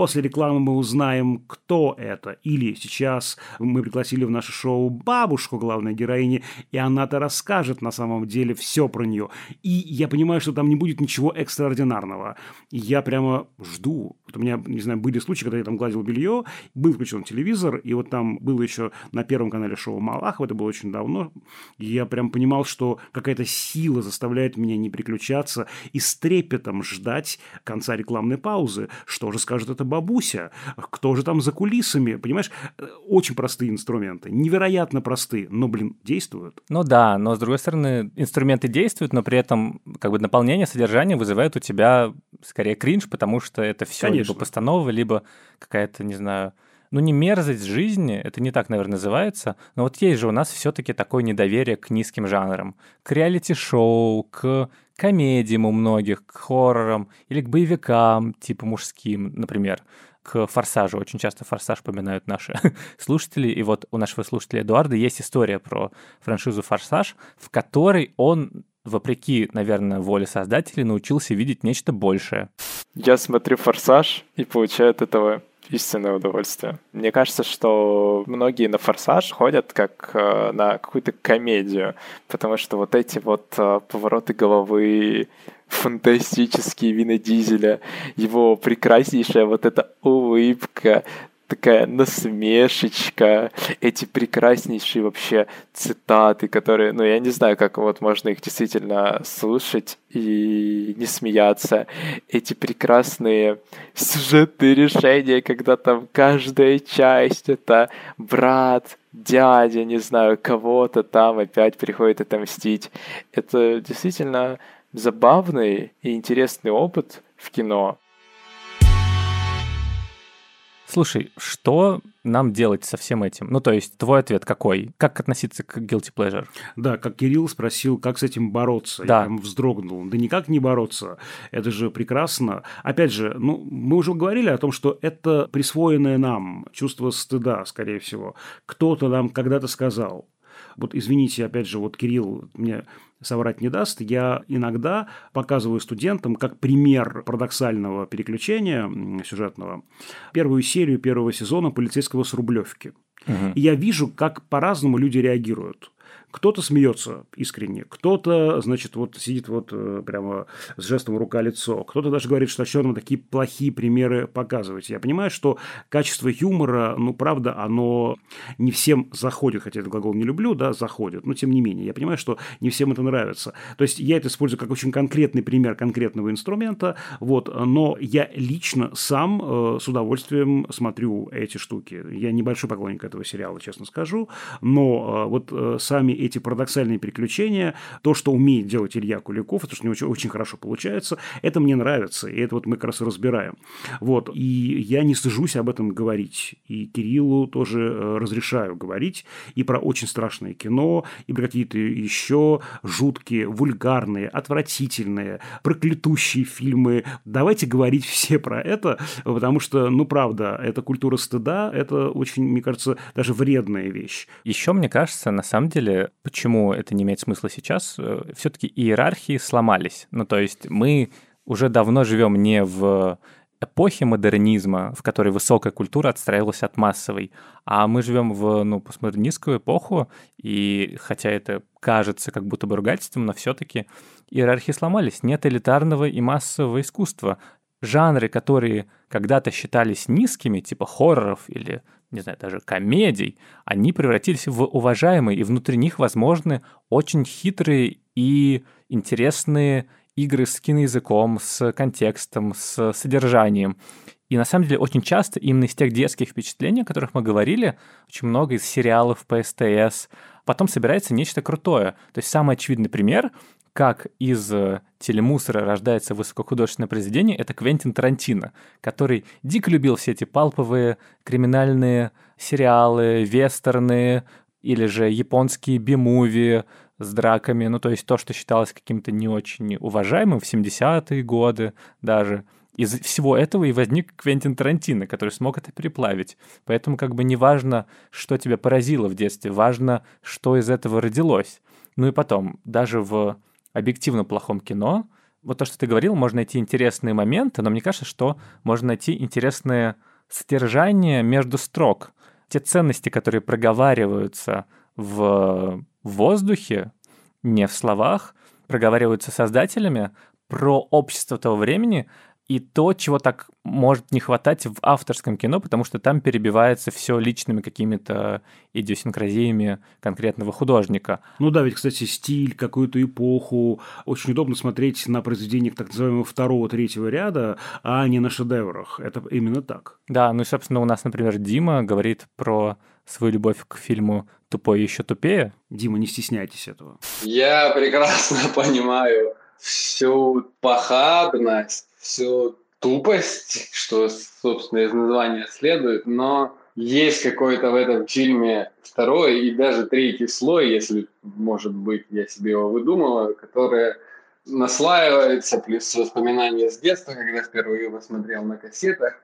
После рекламы мы узнаем, кто это. Или сейчас мы пригласили в наше шоу бабушку главной героини, и она-то расскажет на самом деле все про нее. И я понимаю, что там не будет ничего экстраординарного. Я прямо жду. Вот у меня, не знаю, были случаи, когда я там гладил белье, был включен телевизор, и вот там было еще на Первом канале шоу Малахов, это было очень давно, и я прям понимал, что какая-то сила заставляет меня не переключаться и с трепетом ждать конца рекламной паузы. Что же скажет эта бабуся? Кто же там за кулисами? Понимаешь, очень простые инструменты, невероятно простые, но, блин, действуют. Ну да, но с другой стороны, инструменты действуют, но при этом как бы наполнение содержания вызывает у тебя скорее кринж, потому что это все либо постанова, либо какая-то, не знаю, ну не мерзость жизни, это не так, наверное, называется, но вот есть же у нас все-таки такое недоверие к низким жанрам, к реалити-шоу, к комедиям у многих, к хоррорам или к боевикам, типа мужским, например к «Форсажу». Очень часто «Форсаж» поминают наши слушатели. И вот у нашего слушателя Эдуарда есть история про франшизу «Форсаж», в которой он вопреки, наверное, воле создателей, научился видеть нечто большее. Я смотрю «Форсаж» и получаю от этого истинное удовольствие. Мне кажется, что многие на «Форсаж» ходят как э, на какую-то комедию, потому что вот эти вот э, повороты головы, фантастические Вина Дизеля, его прекраснейшая вот эта улыбка, такая насмешечка, эти прекраснейшие вообще цитаты, которые, ну, я не знаю, как вот можно их действительно слушать и не смеяться. Эти прекрасные сюжетные решения, когда там каждая часть — это брат, дядя, не знаю, кого-то там опять приходит отомстить. Это действительно забавный и интересный опыт в кино. Слушай, что нам делать со всем этим? Ну, то есть, твой ответ какой? Как относиться к guilty pleasure? Да, как Кирилл спросил, как с этим бороться. Да. Я прям вздрогнул. Да никак не бороться. Это же прекрасно. Опять же, ну, мы уже говорили о том, что это присвоенное нам чувство стыда, скорее всего. Кто-то нам когда-то сказал. Вот извините, опять же, вот Кирилл мне соврать не даст, я иногда показываю студентам как пример парадоксального переключения сюжетного первую серию первого сезона полицейского с Рублевки. Угу. И я вижу, как по-разному люди реагируют. Кто-то смеется искренне, кто-то, значит, вот сидит вот э, прямо с жестом рука-лицо, кто-то даже говорит, что черным такие плохие примеры показывать. Я понимаю, что качество юмора, ну, правда, оно не всем заходит, хотя этот глагол не люблю, да, заходит, но тем не менее, я понимаю, что не всем это нравится. То есть я это использую как очень конкретный пример конкретного инструмента, вот, но я лично сам э, с удовольствием смотрю эти штуки. Я небольшой поклонник этого сериала, честно скажу, но э, вот э, сами эти парадоксальные приключения, то, что умеет делать Илья Куликов, это что у него очень, очень хорошо получается, это мне нравится, и это вот мы как раз и разбираем. Вот, и я не стыжусь об этом говорить, и Кириллу тоже э, разрешаю говорить и про очень страшное кино, и про какие-то еще жуткие, вульгарные, отвратительные, проклятущие фильмы. Давайте говорить все про это, потому что, ну, правда, это культура стыда, это очень, мне кажется, даже вредная вещь. Еще, мне кажется, на самом деле, почему это не имеет смысла сейчас, э, все-таки иерархии сломались. Ну, то есть мы уже давно живем не в эпохе модернизма, в которой высокая культура отстраивалась от массовой, а мы живем в ну, постмодернистскую эпоху, и хотя это кажется как будто бы ругательством, но все-таки иерархии сломались. Нет элитарного и массового искусства. Жанры, которые когда-то считались низкими, типа хорроров или не знаю, даже комедий, они превратились в уважаемые, и внутри них возможны очень хитрые и интересные игры с киноязыком, с контекстом, с содержанием. И на самом деле очень часто именно из тех детских впечатлений, о которых мы говорили, очень много из сериалов по СТС, потом собирается нечто крутое. То есть самый очевидный пример как из э, телемусора рождается высокохудожественное произведение, это Квентин Тарантино, который дико любил все эти палповые криминальные сериалы, вестерны или же японские би-муви с драками, ну то есть то, что считалось каким-то не очень уважаемым в 70-е годы даже. Из всего этого и возник Квентин Тарантино, который смог это переплавить. Поэтому как бы не важно, что тебя поразило в детстве, важно, что из этого родилось. Ну и потом, даже в объективно плохом кино Вот то, что ты говорил, можно найти интересные моменты, но мне кажется, что можно найти интересное содержание между строк. Те ценности, которые проговариваются в воздухе, не в словах, проговариваются создателями про общество того времени, и то, чего так может не хватать в авторском кино, потому что там перебивается все личными какими-то идиосинкразиями конкретного художника. Ну да, ведь, кстати, стиль, какую-то эпоху. Очень удобно смотреть на произведениях так называемого второго-третьего ряда, а не на шедеврах. Это именно так. Да, ну и, собственно, у нас, например, Дима говорит про свою любовь к фильму «Тупой еще тупее». Дима, не стесняйтесь этого. Я прекрасно понимаю всю похабность всю тупость, что, собственно, из названия следует, но есть какой-то в этом фильме второй и даже третий слой, если, может быть, я себе его выдумала, которое наслаивается, плюс воспоминания с детства, когда впервые его смотрел на кассетах.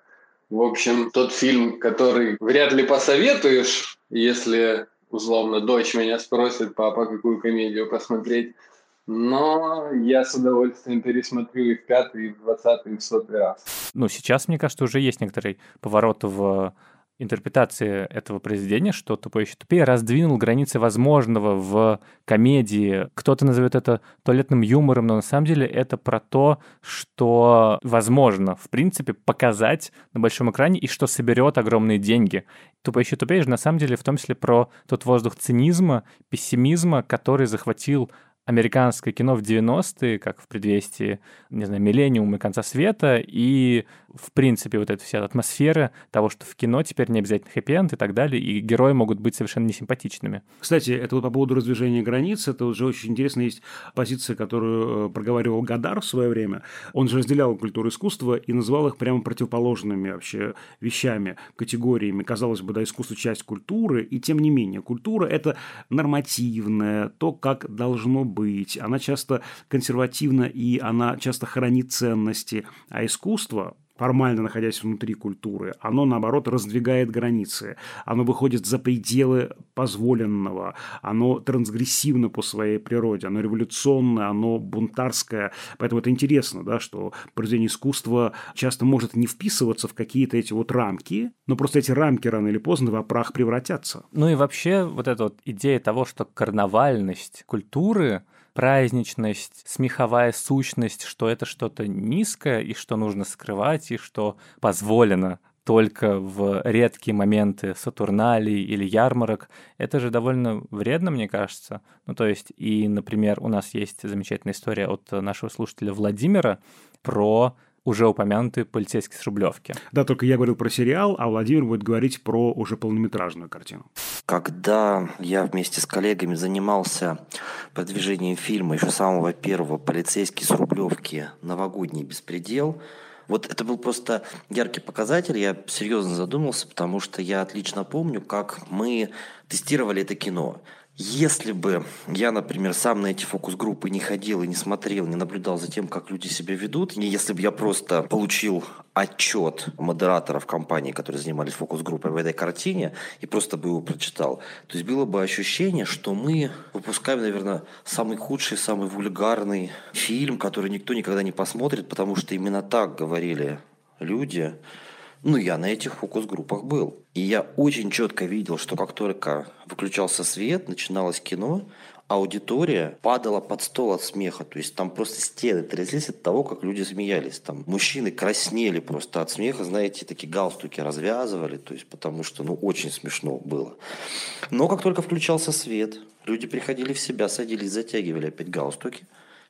В общем, тот фильм, который вряд ли посоветуешь, если условно дочь меня спросит, папа, какую комедию посмотреть, но я с удовольствием пересмотрю и пятый, двадцатый, и сотый раз. Ну, сейчас, мне кажется, уже есть некоторый поворот в интерпретации этого произведения, что «Тупой еще тупее» раздвинул границы возможного в комедии. Кто-то назовет это туалетным юмором, но на самом деле это про то, что возможно, в принципе, показать на большом экране и что соберет огромные деньги. «Тупой еще тупее» же на самом деле в том числе про тот воздух цинизма, пессимизма, который захватил американское кино в 90-е, как в предвестии, не знаю, миллениума и конца света, и, в принципе, вот эта вся атмосфера того, что в кино теперь не обязательно хэппи и так далее, и герои могут быть совершенно несимпатичными. Кстати, это вот по поводу раздвижения границ, это уже очень интересно, есть позиция, которую э, проговаривал Гадар в свое время. Он же разделял культуру искусства и называл их прямо противоположными вообще вещами, категориями. Казалось бы, да, искусство – часть культуры, и тем не менее, культура – это нормативное, то, как должно быть, она часто консервативна и она часто хранит ценности, а искусство, формально находясь внутри культуры, оно, наоборот, раздвигает границы, оно выходит за пределы позволенного, оно трансгрессивно по своей природе, оно революционное, оно бунтарское. Поэтому это интересно, да, что произведение искусства часто может не вписываться в какие-то эти вот рамки, но просто эти рамки рано или поздно во прах превратятся. Ну и вообще вот эта вот идея того, что карнавальность культуры — праздничность, смеховая сущность, что это что-то низкое и что нужно скрывать, и что позволено только в редкие моменты Сатурналей или ярмарок, это же довольно вредно, мне кажется. Ну, то есть, и, например, у нас есть замечательная история от нашего слушателя Владимира про уже упомянутые полицейские с Рублевки. Да, только я говорил про сериал, а Владимир будет говорить про уже полнометражную картину. Когда я вместе с коллегами занимался продвижением фильма еще самого первого «Полицейский с Рублевки. Новогодний беспредел», вот это был просто яркий показатель. Я серьезно задумался, потому что я отлично помню, как мы тестировали это кино. Если бы я, например, сам на эти фокус-группы не ходил и не смотрел, не наблюдал за тем, как люди себя ведут, и если бы я просто получил отчет модераторов компании, которые занимались фокус-группой в этой картине, и просто бы его прочитал, то есть было бы ощущение, что мы выпускаем, наверное, самый худший, самый вульгарный фильм, который никто никогда не посмотрит, потому что именно так говорили люди, ну, я на этих фокус-группах был. И я очень четко видел, что как только выключался свет, начиналось кино, аудитория падала под стол от смеха. То есть там просто стены тряслись от того, как люди смеялись. Там мужчины краснели просто от смеха, знаете, такие галстуки развязывали, то есть потому что, ну, очень смешно было. Но как только включался свет, люди приходили в себя, садились, затягивали опять галстуки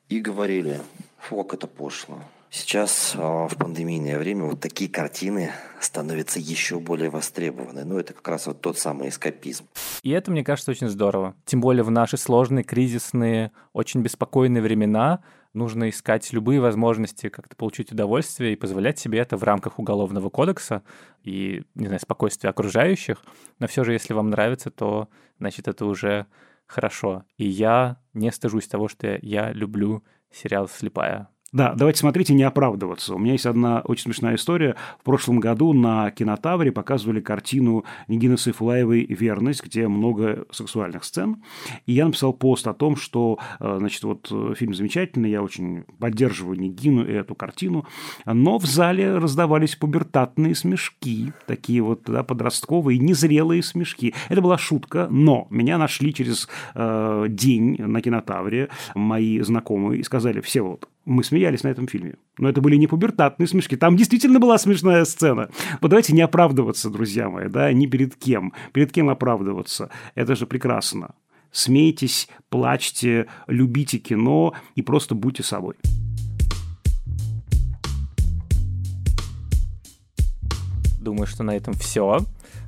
и говорили, фу, как это пошло. Сейчас а, в пандемийное время вот такие картины становятся еще более востребованы. Ну, это как раз вот тот самый эскапизм. И это, мне кажется, очень здорово. Тем более в наши сложные, кризисные, очень беспокойные времена нужно искать любые возможности как-то получить удовольствие и позволять себе это в рамках Уголовного кодекса и, не знаю, спокойствия окружающих. Но все же, если вам нравится, то, значит, это уже хорошо. И я не стыжусь того, что я люблю сериал «Слепая». Да, давайте смотрите, не оправдываться. У меня есть одна очень смешная история. В прошлом году на Кинотавре показывали картину Нигины Сайфулаевой «Верность», где много сексуальных сцен. И я написал пост о том, что, э, значит, вот э, фильм замечательный, я очень поддерживаю Нигину и эту картину, но в зале раздавались пубертатные смешки, такие вот да, подростковые, незрелые смешки. Это была шутка, но меня нашли через э, день на Кинотавре мои знакомые и сказали, все вот, мы смеялись на этом фильме. Но это были не пубертатные смешки. Там действительно была смешная сцена. Вот давайте не оправдываться, друзья мои, да, ни перед кем. Перед кем оправдываться? Это же прекрасно. Смейтесь, плачьте, любите кино и просто будьте собой. Думаю, что на этом все.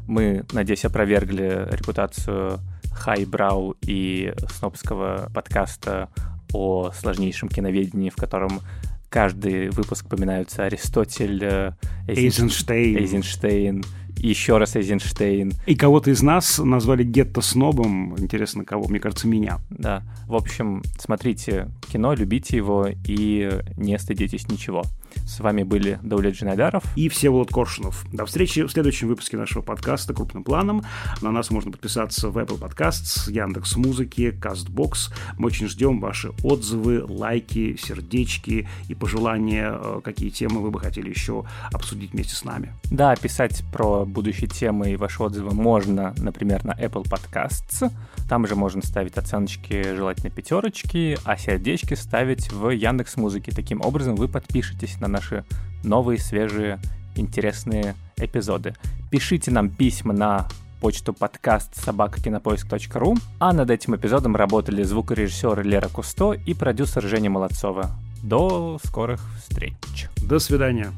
Мы, надеюсь, опровергли репутацию хайбрау и снобского подкаста о сложнейшем киноведении, в котором каждый выпуск упоминаются Аристотель, э, Эйзенштейн, Эйзенштейн еще раз Эйзенштейн. И кого-то из нас назвали гетто-снобом. Интересно, кого? Мне кажется, меня. Да. В общем, смотрите кино, любите его и не стыдитесь ничего. С вами были Даулет Джинайдаров и Всеволод Коршунов. До встречи в следующем выпуске нашего подкаста «Крупным планом». На нас можно подписаться в Apple Podcasts, Яндекс Музыки, Castbox. Мы очень ждем ваши отзывы, лайки, сердечки и пожелания, э, какие темы вы бы хотели еще обсудить вместе с нами. Да, писать про будущие темы и ваши отзывы можно, например, на Apple Podcasts. Там же можно ставить оценочки, желательно пятерочки, а сердечки ставить в Яндекс Музыке. Таким образом вы подпишетесь на наши новые, свежие, интересные эпизоды. Пишите нам письма на почту подкаст собакакинопоиск.ру, а над этим эпизодом работали звукорежиссер Лера Кусто и продюсер Женя Молодцова. До скорых встреч. До свидания.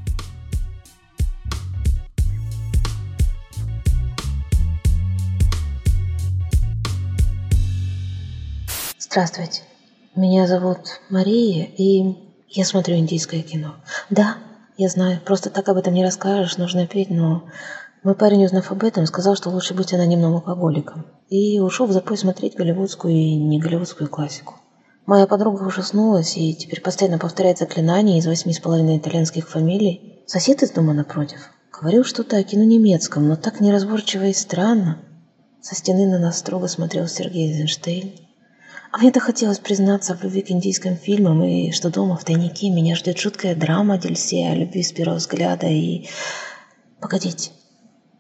Здравствуйте. Меня зовут Мария, и я смотрю индийское кино. Да, я знаю, просто так об этом не расскажешь, нужно петь, но мой парень, узнав об этом, сказал, что лучше быть анонимным алкоголиком. И ушел в запой смотреть голливудскую и не голливудскую классику. Моя подруга ужаснулась и теперь постоянно повторяет заклинания из восьми с половиной итальянских фамилий. Сосед из дома напротив говорил что-то о кино немецком, но так неразборчиво и странно. Со стены на нас строго смотрел Сергей Эйзенштейн. А мне-то хотелось признаться в любви к индийским фильмам, и что дома в тайнике меня ждет жуткая драма Дельсе о любви с первого взгляда, и... Погодите,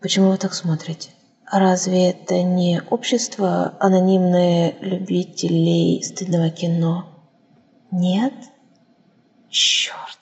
почему вы так смотрите? Разве это не общество анонимные любителей стыдного кино? Нет? Черт.